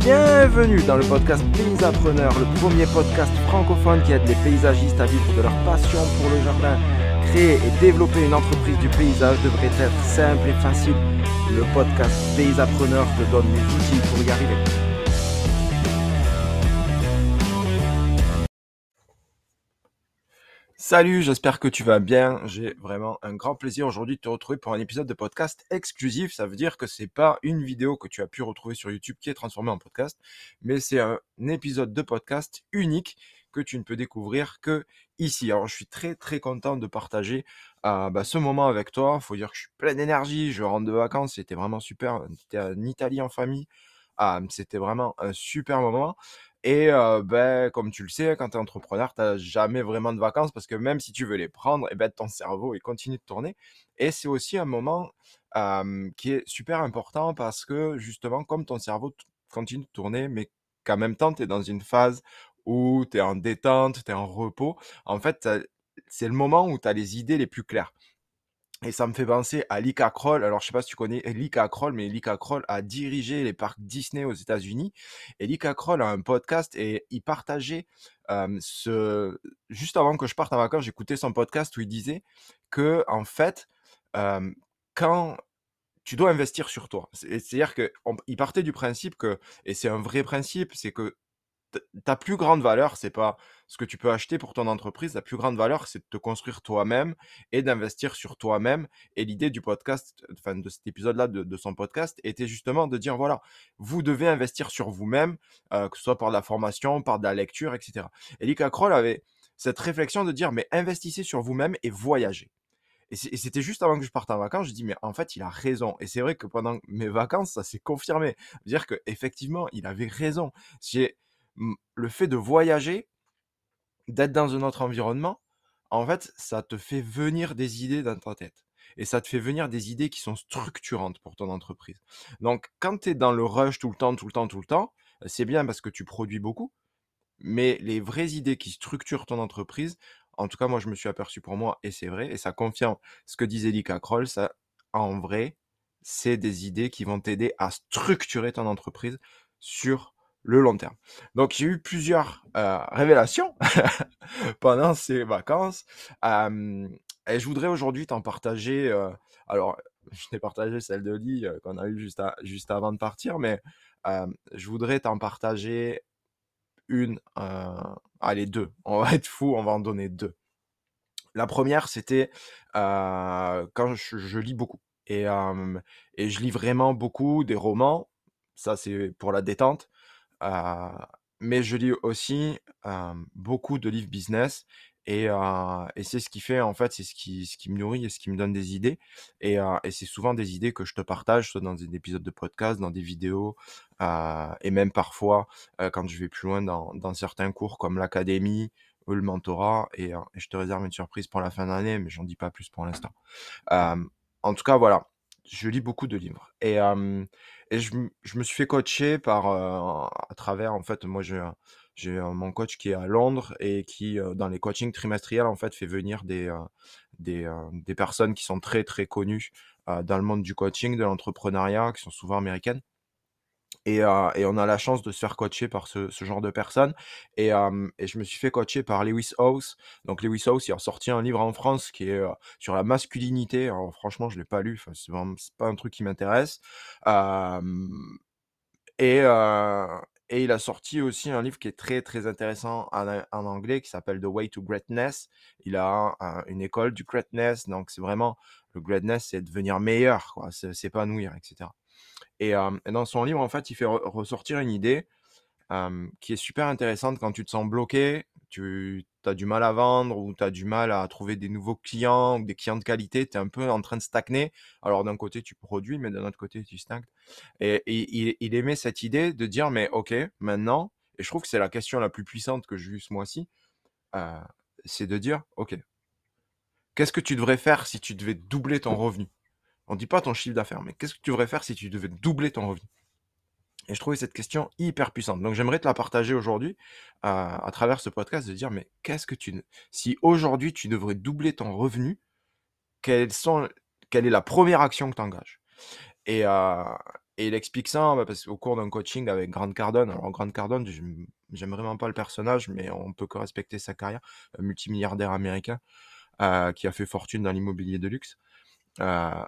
Bienvenue dans le podcast Paysapreneur, le premier podcast francophone qui aide les paysagistes à vivre de leur passion pour le jardin. Créer et développer une entreprise du paysage devrait être simple et facile. Le podcast Paysapreneur te donne les outils pour y arriver. Salut, j'espère que tu vas bien. J'ai vraiment un grand plaisir aujourd'hui de te retrouver pour un épisode de podcast exclusif. Ça veut dire que c'est pas une vidéo que tu as pu retrouver sur YouTube qui est transformée en podcast, mais c'est un épisode de podcast unique que tu ne peux découvrir que ici. Alors je suis très très content de partager euh, bah, ce moment avec toi. Il faut dire que je suis plein d'énergie. Je rentre de vacances, c'était vraiment super. J'étais en Italie en famille. C'était vraiment un super moment. Et ben, comme tu le sais, quand tu es entrepreneur, tu n'as jamais vraiment de vacances parce que même si tu veux les prendre, et ben, ton cerveau continue de tourner. Et c'est aussi un moment qui est super important parce que justement, comme ton cerveau continue de tourner, mais qu'en même temps, tu es dans une phase où tu es en détente, tu es en repos, en fait, c'est le moment où tu as les idées les plus claires. Et ça me fait penser à Lika Kroll. Alors, je sais pas si tu connais Lika Kroll, mais Lika Kroll a dirigé les parcs Disney aux États-Unis. Et Lika Kroll a un podcast et il partageait ce. Juste avant que je parte en vacances, j'écoutais son podcast où il disait que, en fait, quand tu dois investir sur toi, c'est-à-dire qu'il partait du principe que, et c'est un vrai principe, c'est que ta plus grande valeur, c'est pas ce que tu peux acheter pour ton entreprise. La plus grande valeur, c'est de te construire toi-même et d'investir sur toi-même. Et l'idée du podcast, enfin de cet épisode-là de, son podcast, était justement de dire voilà, vous devez investir sur vous-même, euh, que ce soit par de la formation, par de la lecture, etc. Et Lika Kroll avait cette réflexion de dire mais investissez sur vous-même et voyagez. Et c'était juste avant que je parte en vacances, je dis mais en fait il a raison. Et c'est vrai que pendant mes vacances, ça s'est confirmé. Dire que effectivement il avait raison. J'ai le fait de voyager, d'être dans un autre environnement, en fait, ça te fait venir des idées dans ta tête. Et ça te fait venir des idées qui sont structurantes pour ton entreprise. Donc, quand tu es dans le rush tout le temps, tout le temps, tout le temps, c'est bien parce que tu produis beaucoup. Mais les vraies idées qui structurent ton entreprise, en tout cas, moi, je me suis aperçu pour moi, et c'est vrai, et ça confirme ce que disait Lika Kroll, ça, en vrai, c'est des idées qui vont t'aider à structurer ton entreprise sur le long terme. Donc, j'ai eu plusieurs euh, révélations pendant ces vacances. et je voudrais aujourd'hui t'en partager. Euh, alors, je t'ai partagé celle de Lee euh, qu'on a eu juste, juste avant de partir, mais je voudrais t'en partager une. allez, deux. On va être fou, on va en donner deux. La première, c'était quand je, lis beaucoup. Et, et je lis vraiment beaucoup des romans. Ça, c'est pour la détente mais je lis aussi beaucoup de livres business et, et c'est ce qui fait, en fait, c'est ce qui, ce qui me nourrit et ce qui me donne des idées. Et, et c'est souvent des idées que je te partage, soit dans des épisodes de podcast, dans des vidéos, et même parfois quand je vais plus loin dans, dans certains cours comme l'académie ou le mentorat. Et, je te réserve une surprise pour la fin d'année, mais j'en dis pas plus pour l'instant. en tout cas, voilà, je lis beaucoup de livres. Et, et je, me suis fait coacher par, à travers, en fait, moi j'ai, mon coach qui est à Londres et qui, dans les coachings trimestriels, en fait, fait venir des, des personnes qui sont très, très connues dans le monde du coaching, de l'entrepreneuriat, qui sont souvent américaines. Et, on a la chance de se faire coacher par ce, genre de personnes. Et, je me suis fait coacher par Lewis House. Donc Lewis House, il a sorti un livre en France qui est sur la masculinité. Alors franchement, je ne l'ai pas lu. Enfin, c'est, pas un truc qui m'intéresse. et, il a sorti aussi un livre qui est très très intéressant en, anglais qui s'appelle The Way to Greatness. Il a une école du greatness. Donc c'est vraiment le greatness, c'est devenir meilleur, quoi. C'est, s'épanouir, etc. Et, dans son livre, en fait, il fait ressortir une idée qui est super intéressante quand tu te sens bloqué, tu as du mal à vendre ou tu as du mal à trouver des nouveaux clients ou des clients de qualité, tu es un peu en train de stagner. Alors d'un côté, tu produis, mais d'un autre côté, tu stagnes. Et, il, aimait cette idée de dire, mais ok, maintenant, et je trouve que c'est la question la plus puissante que j'ai eue ce mois-ci, c'est de dire, ok, qu'est-ce que tu devrais faire si tu devais doubler ton revenu? On ne dit pas ton chiffre d'affaires, mais qu'est-ce que tu devrais faire si tu devais doubler ton revenu? Et je trouvais cette question hyper puissante. Donc j'aimerais te la partager aujourd'hui à travers ce podcast, de dire, mais qu'est-ce que tu... Si aujourd'hui tu devrais doubler ton revenu, quelles sont, quelle est la première action que tu engages et, et il explique ça bah, parce qu'au cours d'un coaching avec Grant Cardone, alors Grant Cardone, j'aime vraiment pas le personnage, mais on peut que respecter sa carrière, multimilliardaire américain euh, qui a fait fortune dans l'immobilier de luxe. Euh,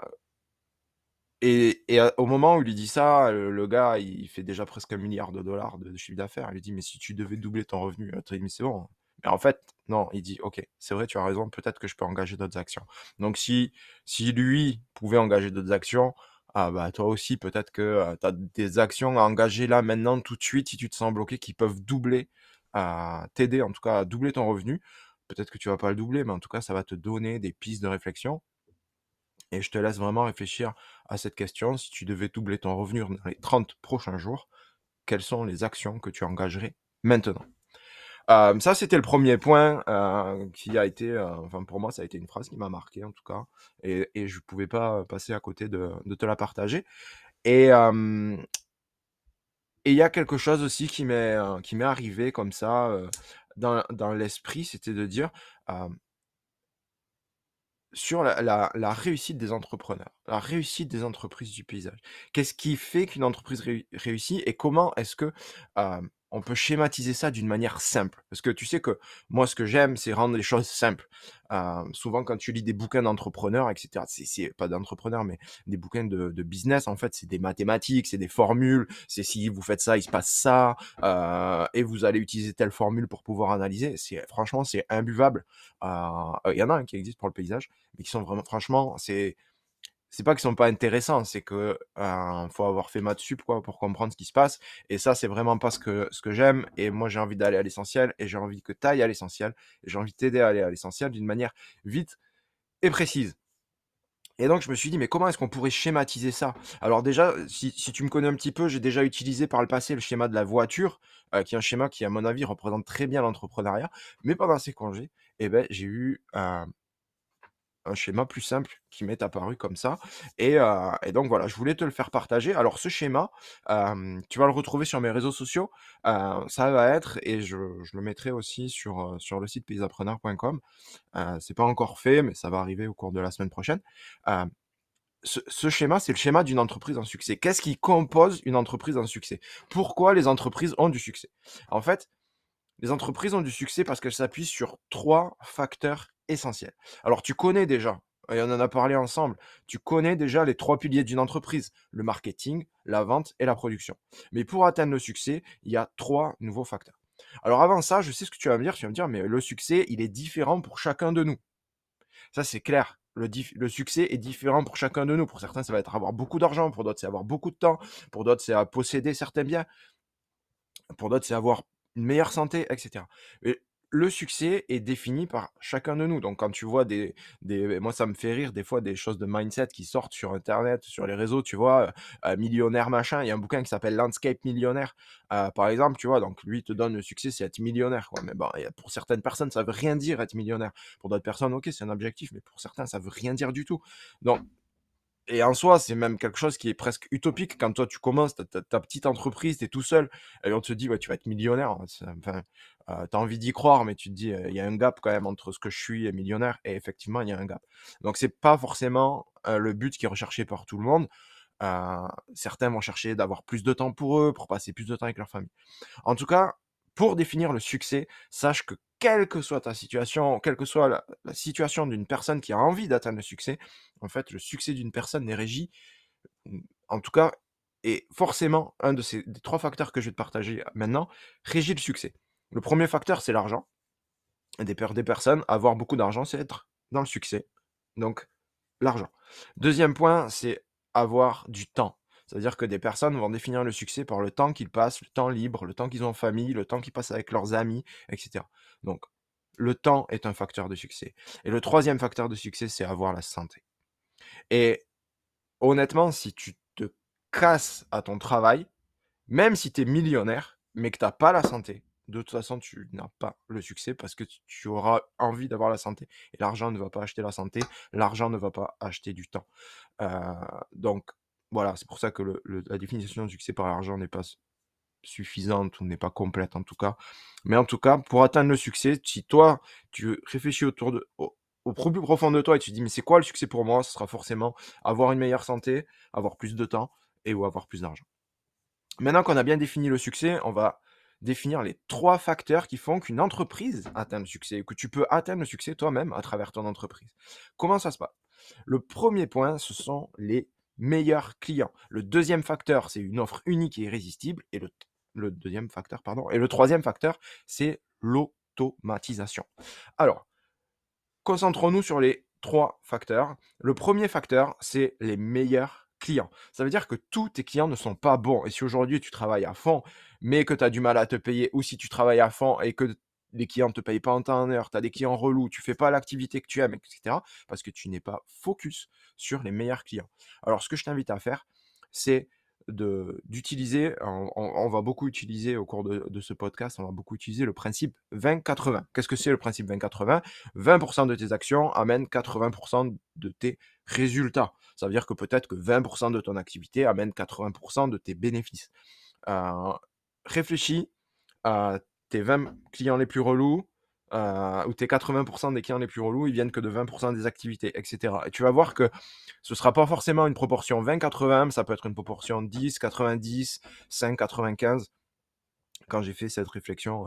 et, au moment où il lui dit ça, le, gars, il fait déjà presque un milliard de dollars de, chiffre d'affaires. Il lui dit, mais si tu devais doubler ton revenu, mais c'est bon. Mais en fait, non, il dit, ok, c'est vrai, tu as raison, peut-être que je peux engager d'autres actions. Donc si, si lui pouvait engager d'autres actions, ah bah toi aussi, peut-être que euh, tu as des actions à engager là, maintenant, tout de suite, si tu te sens bloqué, qui peuvent doubler, t'aider en tout cas à doubler ton revenu. Peut-être que tu vas pas le doubler, mais en tout cas, ça va te donner des pistes de réflexion. Et je te laisse vraiment réfléchir à cette question. Si tu devais doubler ton revenu dans les 30 prochains jours, quelles sont les actions que tu engagerais maintenant? Euh, ça, c'était le premier point euh, qui a été, euh, enfin pour moi, ça a été une phrase qui m'a marqué en tout cas, et, je ne pouvais pas passer à côté de, te la partager. Et il y a quelque chose aussi qui m'est qui m'est arrivé comme ça dans, dans l'esprit, c'était de dire sur la, réussite des entrepreneurs, la réussite des entreprises du paysage. Qu'est-ce qui fait qu'une entreprise réussit et comment est-ce que on peut schématiser ça d'une manière simple. Parce que tu sais que moi, ce que j'aime, c'est rendre les choses simples. Euh, souvent, quand tu lis des bouquins d'entrepreneurs, etc., c'est pas d'entrepreneurs, mais des bouquins de, business, en fait, c'est des mathématiques, c'est des formules, c'est si vous faites ça, il se passe ça, euh, et vous allez utiliser telle formule pour pouvoir analyser. C'est Franchement, c'est imbuvable. Euh, il y en a un qui existe pour le paysage, mais qui sont vraiment, franchement, c'est c'est pas qu'ils sont pas intéressants, c'est que faut avoir fait maths sup quoi pour comprendre ce qui se passe. Et ça, c'est vraiment pas ce que ce que j'aime. Et moi, j'ai envie d'aller à l'essentiel et j'ai envie que tu ailles à l'essentiel. J'ai envie de t'aider à aller à l'essentiel d'une manière vite et précise. Et donc, je me suis dit, mais comment est-ce qu'on pourrait schématiser ça? Alors déjà, si, tu me connais un petit peu, j'ai déjà utilisé par le passé le schéma de la voiture, qui est un schéma qui, à mon avis, représente très bien l'entrepreneuriat. Mais pendant ces congés, eh ben, j'ai eu un un schéma plus simple qui m'est apparu comme ça. Et, donc voilà, je voulais te le faire partager. Alors ce schéma, tu vas le retrouver sur mes réseaux sociaux. ça va être, et je, le mettrai aussi sur, sur le site paysappreneur.com. c'est pas encore fait, mais ça va arriver au cours de la semaine prochaine. Ce, schéma, c'est le schéma d'une entreprise en succès. Qu'est-ce qui compose une entreprise en succès? Pourquoi les entreprises ont du succès? En fait, les entreprises ont du succès parce qu'elles s'appuient sur trois facteurs essentiels. Alors tu connais déjà, et on en a parlé ensemble, tu connais déjà les trois piliers d'une entreprise, le marketing, la vente et la production. Mais pour atteindre le succès, il y a trois nouveaux facteurs. Alors avant ça, je sais ce que tu vas me dire, tu vas me dire, mais le succès, il est différent pour chacun de nous. Ça, c'est clair. Le, succès est différent pour chacun de nous. Pour certains, ça va être avoir beaucoup d'argent, pour d'autres, c'est avoir beaucoup de temps, pour d'autres, c'est posséder certains biens, pour d'autres, c'est avoir une meilleure santé, etc. Et le succès est défini par chacun de nous. Donc quand tu vois des, des moi ça me fait rire des fois des choses de mindset qui sortent sur internet, sur les réseaux, tu vois, euh, euh, millionnaire machin, il y a un bouquin qui s'appelle Landscape Millionnaire euh, par exemple, tu vois, donc lui te donne le succès c'est être millionnaire. Mais bon, pour certaines personnes ça veut rien dire être millionnaire. Pour d'autres personnes, OK, c'est un objectif, mais pour certains ça veut rien dire du tout. Donc et en soi, c'est même quelque chose qui est presque utopique quand toi tu commences ta, petite entreprise, tu es tout seul, et on te dit, ouais, tu vas être millionnaire. Enfin, euh, tu as envie d'y croire, mais tu te dis, il y a un gap quand même entre ce que je suis et millionnaire, et effectivement, il y a un gap. Donc, c'est pas forcément euh, le but qui est recherché par tout le monde. Euh, certains vont chercher d'avoir plus de temps pour eux, pour passer plus de temps avec leur famille. En tout cas, pour définir le succès, sache que quelle que soit ta situation, quelle que soit la, situation d'une personne qui a envie d'atteindre le succès, en fait, le succès d'une personne n'est régi, en tout cas, et forcément, un de ces des trois facteurs que je vais te partager maintenant, régit le succès. Le premier facteur, c'est l'argent. Des, des personnes, avoir beaucoup d'argent, c'est être dans le succès. Donc, l'argent. Deuxième point, c'est avoir du temps. C'est-à-dire que des personnes vont définir le succès par le temps qu'ils passent, le temps libre, le temps qu'ils ont en famille, le temps qu'ils passent avec leurs amis, etc. Donc, le temps est un facteur de succès. Et le troisième facteur de succès, c'est avoir la santé. Et honnêtement, si tu te casses à ton travail, même si tu es millionnaire, mais que tu n'as pas la santé, de toute façon, tu n'as pas le succès parce que tu auras envie d'avoir la santé. Et l'argent ne va pas acheter la santé, l'argent ne va pas acheter du temps. Euh, donc, voilà, c'est pour ça que la définition du succès par l'argent n'est pas suffisante ou n'est pas complète en tout cas. Mais en tout cas, pour atteindre le succès, si toi, tu réfléchis autour de, au, plus profond de toi et tu te dis, mais c'est quoi le succès pour moi? Ce sera forcément avoir une meilleure santé, avoir plus de temps et ou avoir plus d'argent. Maintenant qu'on a bien défini le succès, on va définir les trois facteurs qui font qu'une entreprise atteint le succès que tu peux atteindre le succès toi-même à travers ton entreprise. Comment ça se passe? Le premier point, ce sont les meilleurs clients. Le deuxième facteur, c'est une offre unique et irrésistible. Et le, deuxième facteur, pardon. Et le troisième facteur, c'est l'automatisation. Alors, concentrons-nous sur les trois facteurs. Le premier facteur, c'est les meilleurs clients. Ça veut dire que tous tes clients ne sont pas bons. Et si aujourd'hui tu travailles à fond, mais que tu as du mal à te payer, ou si tu travailles à fond et que les clients ne te payent pas en temps en heure, tu as des clients relous, tu fais pas l'activité que tu aimes, etc., parce que tu n'es pas focus sur les meilleurs clients. Alors, ce que je t'invite à faire, c'est d'utiliser, on, va beaucoup utiliser au cours de, ce podcast, on va beaucoup utiliser le principe 20-80. Qu'est-ce que c'est le principe 20-80 20% de tes actions amènent 80% de tes résultats. Ça veut dire que peut-être que 20% de ton activité amène 80% de tes bénéfices. Euh, réfléchis à tes 20 clients les plus relous, euh, ou tes 80% des clients les plus relous, ils viennent que de 20% des activités, etc. Et tu vas voir que ce ne sera pas forcément une proportion 20-80, ça peut être une proportion 10, 90, 5, 95. Quand j'ai fait cette réflexion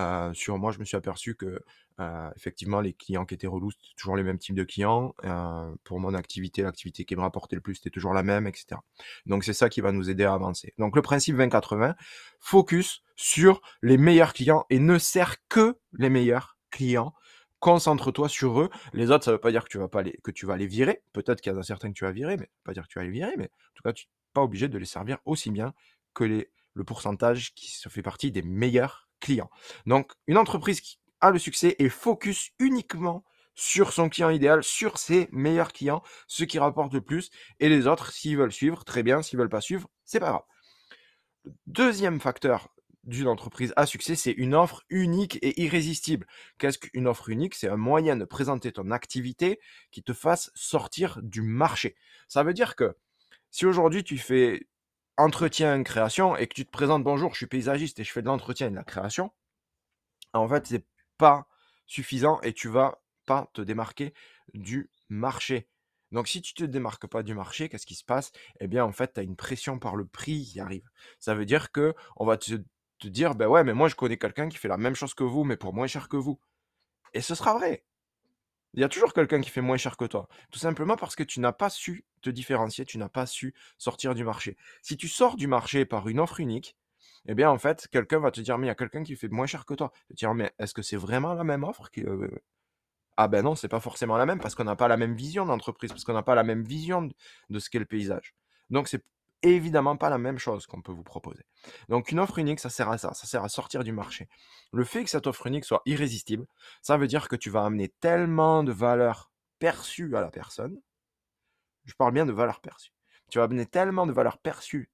euh, sur moi, je me suis aperçu que euh, effectivement, les clients qui étaient relous, c'était toujours les mêmes types de clients. Euh, pour mon activité, l'activité qui me rapportait le plus, c'était toujours la même, etc. Donc c'est ça qui va nous aider à avancer. Donc le principe 20-80, focus sur les meilleurs clients et ne sert que les meilleurs clients. Concentre-toi sur eux. Les autres, ça ne veut pas dire que tu vas pas les, que tu vas les virer. Peut-être qu'il y en a certains que tu vas virer, mais pas dire que tu vas les virer. Mais en tout cas, tu n'es pas obligé de les servir aussi bien que les, le pourcentage qui se fait partie des meilleurs clients. Donc, une entreprise qui a le succès et focus uniquement sur son client idéal, sur ses meilleurs clients, ceux qui rapportent le plus, et les autres, s'ils veulent suivre, très bien, s'ils veulent pas suivre, c'est pas grave. deuxième facteur d'une entreprise à succès, c'est une offre unique et irrésistible. Qu'est-ce qu'une offre unique? C'est un moyen de présenter ton activité qui te fasse sortir du marché. Ça veut dire que si aujourd'hui tu fais entretien, création, et que tu te présentes, bonjour, je suis paysagiste et je fais de l'entretien et de la création, en fait, c'est pas suffisant et tu vas pas te démarquer du marché. Donc si tu te démarques pas du marché, qu'est-ce qui se passe? Eh bien, en fait, tu as une pression par le prix qui arrive. Ça veut dire que on va te, te dire, ben ouais, mais moi je connais quelqu'un qui fait la même chose que vous, mais pour moins cher que vous. Et ce sera vrai. Il y a toujours quelqu'un qui fait moins cher que toi. Tout simplement parce que tu n'as pas su te différencier, tu n'as pas su sortir du marché. Si tu sors du marché par une offre unique, eh bien, en fait, quelqu'un va te dire, mais il y a quelqu'un qui fait moins cher que toi. Tu te dire, mais est-ce que c'est vraiment la même offre euh, Ah ben non, c'est pas forcément la même parce qu'on n'a pas la même vision d'entreprise, parce qu'on n'a pas la même vision de ce qu'est le paysage. Donc, c'est évidemment pas la même chose qu'on peut vous proposer. Donc une offre unique, ça sert à ça, ça sert à sortir du marché. Le fait que cette offre unique soit irrésistible, ça veut dire que tu vas amener tellement de valeur perçue à la personne. Je parle bien de valeur perçue. Tu vas amener tellement de valeur perçue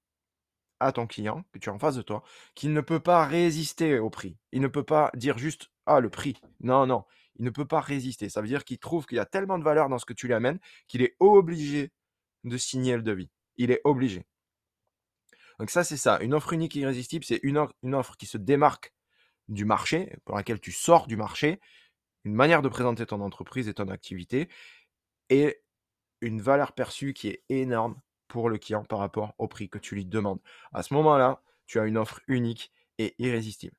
à ton client que tu es en face de toi qu'il ne peut pas résister au prix. Il ne peut pas dire juste ah le prix. Non non, il ne peut pas résister. Ça veut dire qu'il trouve qu'il y a tellement de valeur dans ce que tu lui amènes qu'il est obligé de signer le devis. Il est obligé. Donc ça, c'est ça. Une offre unique et irrésistible, c'est une, offre qui se démarque du marché, pour laquelle tu sors du marché, une manière de présenter ton entreprise et ton activité, et une valeur perçue qui est énorme pour le client par rapport au prix que tu lui demandes. À ce moment-là, tu as une offre unique et irrésistible.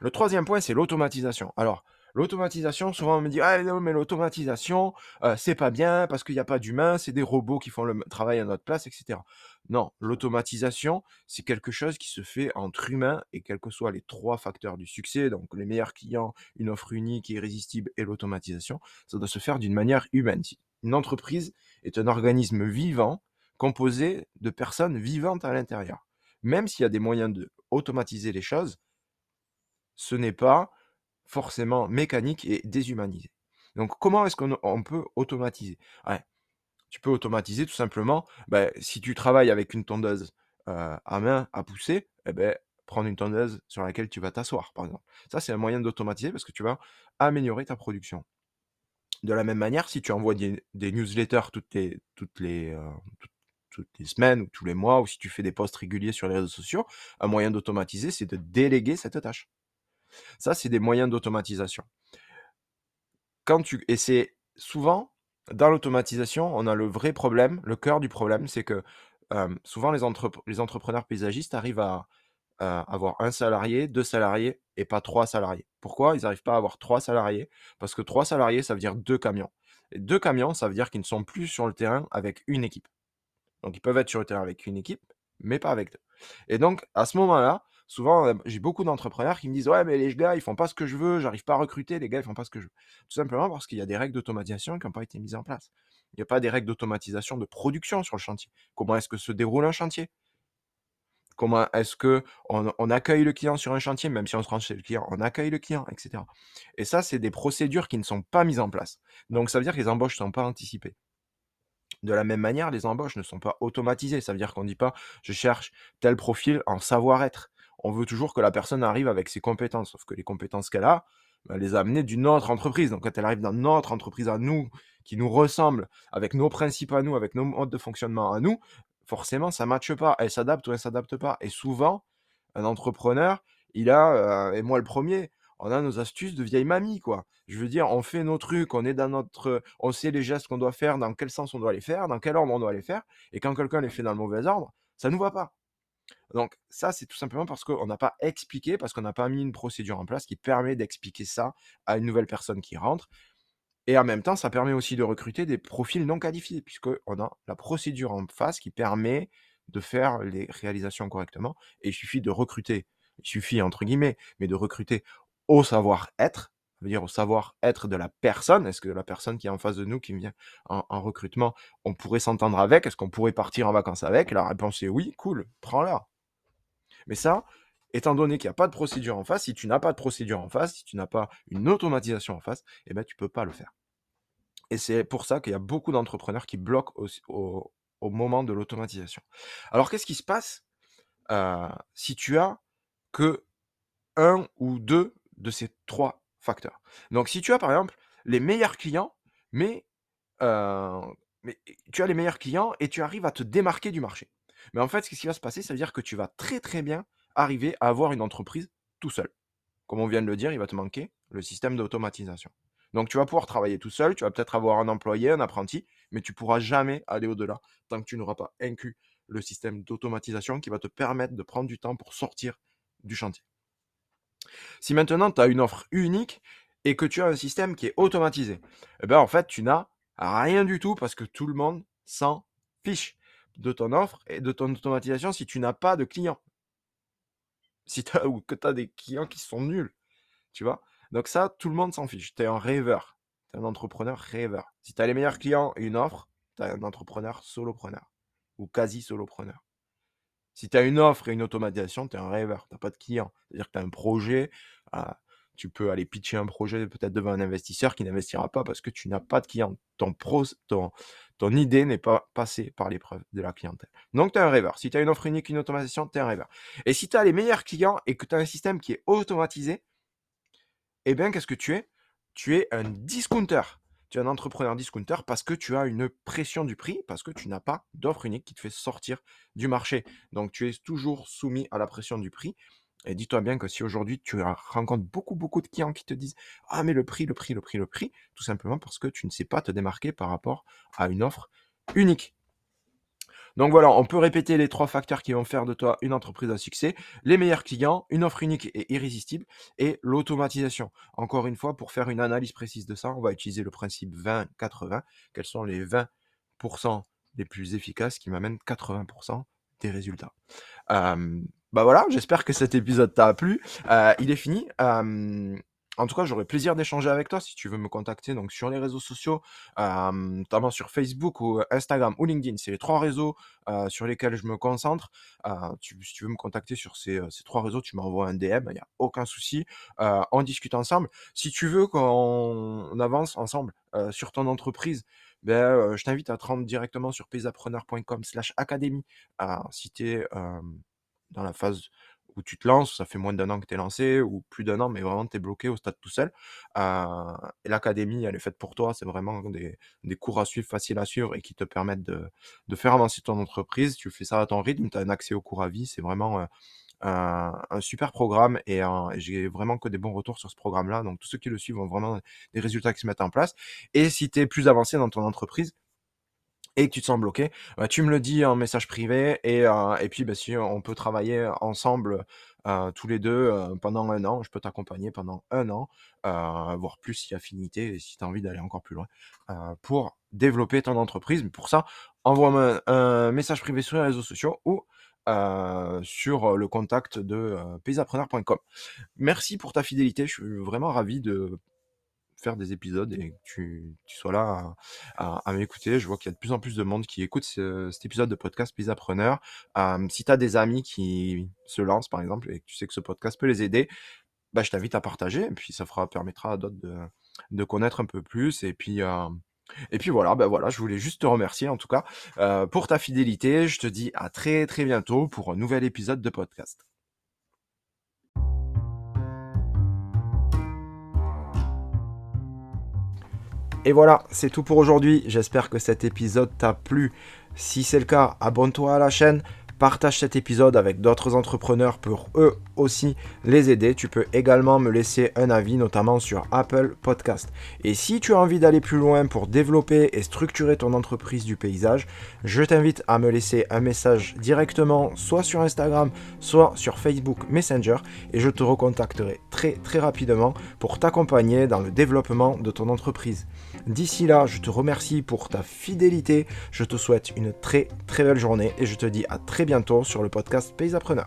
Le troisième point, c'est l'automatisation. Alors, L'automatisation, souvent on me dit ah non mais l'automatisation euh, c'est pas bien parce qu'il n'y a pas d'humain, c'est des robots qui font le travail à notre place, etc. Non, l'automatisation c'est quelque chose qui se fait entre humains et quels que soient les trois facteurs du succès, donc les meilleurs clients, une offre unique et irrésistible et l'automatisation, ça doit se faire d'une manière humaine. Une entreprise est un organisme vivant composé de personnes vivantes à l'intérieur. Même s'il y a des moyens de automatiser les choses, ce n'est pas forcément mécanique et déshumanisé. Donc comment est-ce qu'on peut automatiser? Tu peux automatiser tout simplement, ben, si tu travailles avec une tondeuse euh, à main à pousser, eh ben, prendre une tondeuse sur laquelle tu vas t'asseoir, par exemple. Ça, c'est un moyen d'automatiser parce que tu vas améliorer ta production. De la même manière, si tu envoies des, newsletters toutes les, toutes, les, euh, toutes les semaines ou tous les mois, ou si tu fais des posts réguliers sur les réseaux sociaux, un moyen d'automatiser, c'est de déléguer cette tâche. Ça, c'est des moyens d'automatisation. Quand tu... Et c'est souvent, dans l'automatisation, on a le vrai problème, le cœur du problème, c'est que souvent les, les entrepreneurs paysagistes arrivent à avoir un salarié, deux salariés et pas trois salariés. Pourquoi? Ils n'arrivent pas à avoir trois salariés Parce que trois salariés, ça veut dire deux camions. Et deux camions, ça veut dire qu'ils ne sont plus sur le terrain avec une équipe. Donc ils peuvent être sur le terrain avec une équipe, mais pas avec deux. Et donc à ce moment-là, souvent j'ai beaucoup d'entrepreneurs qui me disent ouais mais les gars ils font pas ce que je veux, j'arrive pas à recruter, les gars ils font pas ce que je veux. Tout simplement parce qu'il y a des règles d'automatisation qui n'ont pas été mises en place. Il n'y a pas des règles d'automatisation de production sur le chantier. Comment est-ce que se déroule un chantier? Comment est-ce que on, accueille le client sur un chantier, même si on se rend chez le client, on accueille le client, etc. Et ça, c'est des procédures qui ne sont pas mises en place. Donc, ça veut dire que les embauches ne sont pas anticipées. De la même manière, les embauches ne sont pas automatisées. Ça veut dire qu'on ne dit pas je cherche tel profil en savoir-être. On veut toujours que la personne arrive avec ses compétences. Sauf que les compétences qu'elle a, bah, elle les a amenées d'une autre entreprise. Donc quand elle arrive dans notre entreprise à nous, qui nous ressemble, avec nos principes à nous, avec nos modes de fonctionnement à nous, forcément, ça ne matche pas. Elle s'adapte ou elle ne s'adapte pas. Et souvent, un entrepreneur, il a, euh, et moi le premier, on a nos astuces de vieille mamie, quoi. Je veux dire, on fait nos trucs, on est dans notre, on sait les gestes qu'on doit faire, dans quel sens on doit les faire, dans quel ordre on doit les faire. Et quand quelqu'un les fait dans le mauvais ordre, ça ne nous va pas. Donc ça, c'est tout simplement parce qu'on n'a pas expliqué, parce qu'on n'a pas mis une procédure en place qui permet d'expliquer ça à une nouvelle personne qui rentre. Et en même temps, ça permet aussi de recruter des profils non qualifiés, puisqu'on a la procédure en face qui permet de faire les réalisations correctement. Et il suffit de recruter, il suffit entre guillemets, mais de recruter au savoir-être, veut dire au savoir-être de la personne. Est-ce que la personne qui est en face de nous, qui vient en, recrutement, on pourrait s'entendre avec? Est-ce qu'on pourrait partir en vacances avec? La réponse est oui, cool, prends-la. Mais ça, étant donné qu'il n'y a pas de procédure en face, si tu n'as pas de procédure en face, si tu n'as pas une automatisation en face, eh ben, tu ne peux pas le faire. Et c'est pour ça qu'il y a beaucoup d'entrepreneurs qui bloquent au, moment de l'automatisation. Alors, qu'est-ce qui se passe euh, si tu as que un ou deux de ces trois facteurs? Donc, si tu as par exemple les meilleurs clients, mais, euh, mais tu as les meilleurs clients et tu arrives à te démarquer du marché. Mais en fait, ce qui va se passer, ça veut dire que tu vas très très bien arriver à avoir une entreprise tout seul. Comme on vient de le dire, il va te manquer le système d'automatisation. Donc tu vas pouvoir travailler tout seul, tu vas peut-être avoir un employé, un apprenti, mais tu pourras jamais aller au-delà tant que tu n'auras pas inclus le système d'automatisation qui va te permettre de prendre du temps pour sortir du chantier. Si maintenant tu as une offre unique et que tu as un système qui est automatisé, eh ben en fait tu n'as rien du tout parce que tout le monde s'en fiche de ton offre et de ton automatisation si tu n'as pas de clients. Si tu ou que tu as des clients qui sont nuls. Tu vois? Donc ça, tout le monde s'en fiche. Tu es un rêveur. Tu es un entrepreneur rêveur. Si tu as les meilleurs clients et une offre, tu es un entrepreneur solopreneur ou quasi solopreneur. Si tu as une offre et une automatisation, tu es un rêveur. Tu n'as pas de clients. C'est-à-dire que tu as un projet. Tu peux aller pitcher un projet peut-être devant un investisseur qui n'investira pas parce que tu n'as pas de ton, ton idée n'est pas passée par l'épreuve de la clientèle. Donc, tu es un rêveur. Si tu as une offre unique, une automatisation, tu es un rêveur. Et si tu as les meilleurs clients et que tu as un système qui est automatisé, eh bien, qu'est-ce que tu es? Tu es un discounter. Tu es un entrepreneur discounter parce que tu as une pression du prix, parce que tu n'as pas d'offre unique qui te fait sortir du marché. Donc, tu es toujours soumis à la pression du prix. Et dis-toi bien que si aujourd'hui tu rencontres beaucoup, beaucoup de clients qui te disent Ah, mais le prix, le prix, le prix, le prix, tout simplement parce que tu ne sais pas te démarquer par rapport à une offre unique. Donc voilà, on peut répéter les trois facteurs qui vont faire de toi une entreprise à succès les meilleurs clients, une offre unique et irrésistible, et l'automatisation. Encore une fois, pour faire une analyse précise de ça, on va utiliser le principe 20-80. Quels sont les 20% les plus efficaces qui m'amènent 80% des résultats bah voilà, j'espère que cet épisode t'a plu. Euh, il est fini. en tout cas, j'aurais plaisir d'échanger avec toi si tu veux me contacter donc sur les réseaux sociaux, notamment sur Facebook ou Instagram ou LinkedIn. C'est les trois réseaux euh, sur lesquels je me concentre. Euh, si tu veux me contacter sur ces, trois réseaux, tu m'envoies un DM, il n'y a aucun souci. on discute ensemble. Si tu veux qu'on avance ensemble sur ton entreprise, ben, je t'invite à te rendre directement sur paysapreneur.com slash académie si dans la phase où tu te lances, ça fait moins d'un an que tu es lancé, ou plus d'un an, mais vraiment tu es bloqué au stade tout seul. et l'académie, elle est faite pour toi, c'est vraiment des, cours à suivre, faciles à suivre, et qui te permettent de, faire avancer ton entreprise. Tu fais ça à ton rythme, tu as un accès au cours à vie, c'est vraiment un, super programme, et, j'ai vraiment que des bons retours sur ce programme-là. Donc tous ceux qui le suivent ont vraiment des résultats qui se mettent en place. Et si tu es plus avancé dans ton entreprise, et que tu te sens bloqué, bah, tu me le dis en message privé et, euh, puis bah, si on peut travailler ensemble euh, tous les deux euh, pendant un an, je peux t'accompagner pendant un an, voire plus si affinité et si tu as envie d'aller encore plus loin, pour développer ton entreprise. Mais pour ça, envoie-moi un, message privé sur les réseaux sociaux ou sur le contact de paysapreneur.com. Merci pour ta fidélité, je suis vraiment ravi de faire des épisodes et que tu, sois là à, m'écouter. Je vois qu'il y a de plus en plus de monde qui écoute cet épisode de podcast Pisapreneur. Euh, si tu as des amis qui se lancent, par exemple, et que tu sais que ce podcast peut les aider, bah, je t'invite à partager. Et puis, ça fera, permettra à d'autres de, connaître un peu plus. Et puis, et puis voilà, ben voilà, je voulais juste te remercier en tout cas pour ta fidélité. Je te dis à très très bientôt pour un nouvel épisode de podcast. Et voilà, c'est tout pour aujourd'hui. J'espère que cet épisode t'a plu. Si c'est le cas, abonne-toi à la chaîne, Partage cet épisode avec d'autres entrepreneurs pour eux aussi les aider. Tu peux également me laisser un avis, notamment sur Apple Podcast. Et si tu as envie d'aller plus loin pour développer et structurer ton entreprise du paysage, je t'invite à me laisser un message directement, soit sur Instagram, soit sur Facebook Messenger, et je te recontacterai très très rapidement pour t'accompagner dans le développement de ton entreprise. D'ici là, je te remercie pour ta fidélité, je te souhaite une très très belle journée et je te dis à très bientôt sur le podcast Pays Appreneur.